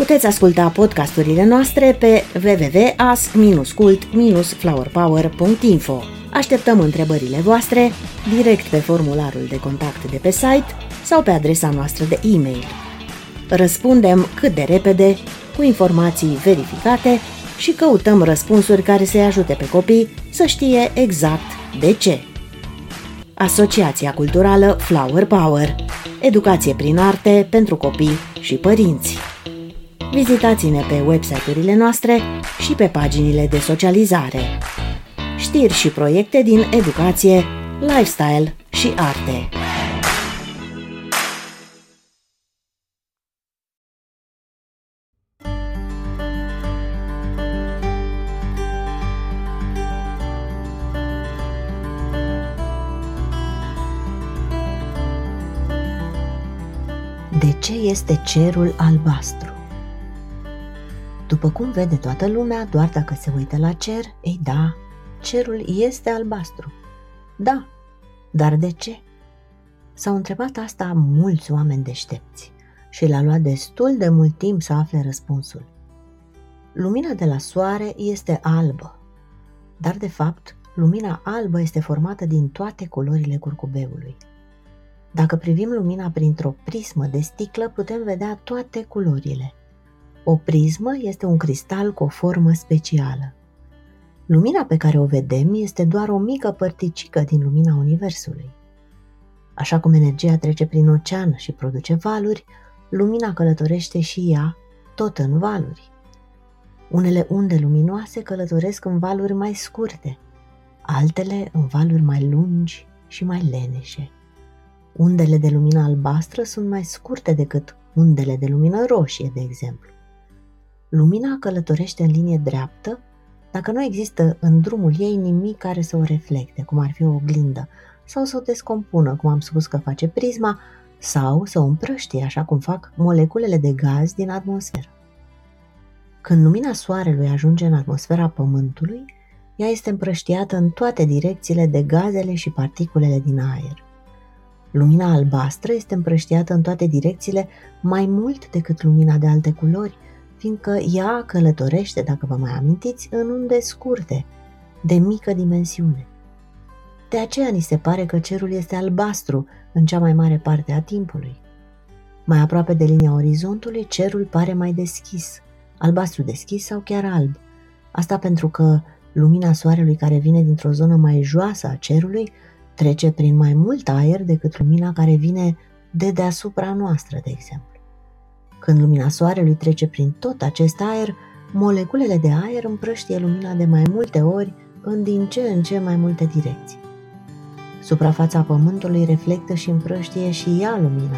Puteți asculta podcasturile noastre pe www.ask-cult-flowerpower.info. Așteptăm întrebările voastre direct pe formularul de contact de pe site sau pe adresa noastră de e-mail. Răspundem cât de repede, cu informații verificate și căutăm răspunsuri care să-i ajute pe copii să știe exact de ce. Asociația Culturală Flower Power Educație prin arte pentru copii și părinți. Vizitați-ne pe website-urile noastre și pe paginile de socializare. Știri și proiecte din educație, lifestyle și arte. De ce este cerul albastru? După cum vede toată lumea, doar dacă se uită la cer, ei da, cerul este albastru. Da, dar de ce? S-au întrebat asta mulți oameni deștepți și le-a luat destul de mult timp să afle răspunsul. Lumina de la soare este albă, dar de fapt, lumina albă este formată din toate culorile curcubeului. Dacă privim lumina printr-o prismă de sticlă, putem vedea toate culorile – o prismă este un cristal cu o formă specială. Lumina pe care o vedem este doar o mică părticică din lumina Universului. Așa cum energia trece prin ocean și produce valuri, lumina călătorește și ea tot în valuri. Unele unde luminoase călătoresc în valuri mai scurte, altele în valuri mai lungi și mai leneșe. Undele de lumină albastră sunt mai scurte decât undele de lumină roșie, de exemplu. Lumina călătorește în linie dreaptă dacă nu există în drumul ei nimic care să o reflecte, cum ar fi o oglindă, sau să o descompună, cum am spus că face prisma, sau să o împrăștie, așa cum fac moleculele de gaz din atmosferă. Când lumina soarelui ajunge în atmosfera Pământului, ea este împrăștiată în toate direcțiile de gazele și particulele din aer. Lumina albastră este împrăștiată în toate direcțiile mai mult decât lumina de alte culori – fiindcă ea călătorește, dacă vă mai amintiți, în unde scurte, de mică dimensiune. De aceea ni se pare că cerul este albastru în cea mai mare parte a timpului. Mai aproape de linia orizontului, cerul pare mai deschis, albastru deschis sau chiar alb. Asta pentru că lumina soarelui care vine dintr-o zonă mai joasă a cerului trece prin mai mult aer decât lumina care vine de deasupra noastră, de exemplu. Când lumina soarelui trece prin tot acest aer, moleculele de aer împrăștie lumina de mai multe ori în din ce în ce mai multe direcții. Suprafața Pământului reflectă și împrăștie și ea lumina,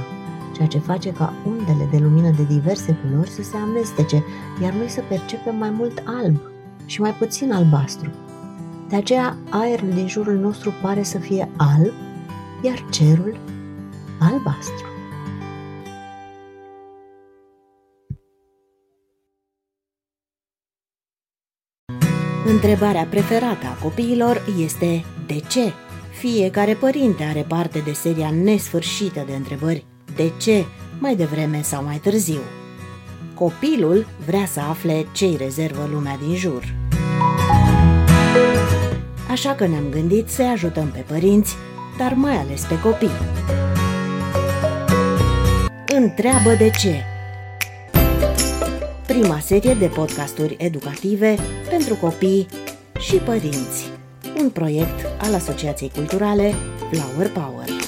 ceea ce face ca undele de lumină de diverse culori să se amestece, iar noi să percepem mai mult alb și mai puțin albastru. De aceea, aerul din jurul nostru pare să fie alb, iar cerul albastru. Întrebarea preferată a copiilor este de ce? Fiecare părinte are parte de seria nesfârșită de întrebări de ce, mai devreme sau mai târziu. Copilul vrea să afle ce îi rezervă lumea din jur. Așa că ne-am gândit să-i ajutăm pe părinți, dar mai ales pe copii. Întreabă de ce prima serie de podcasturi educative pentru copii și părinți. Un proiect al Asociației Culturale Flower Power.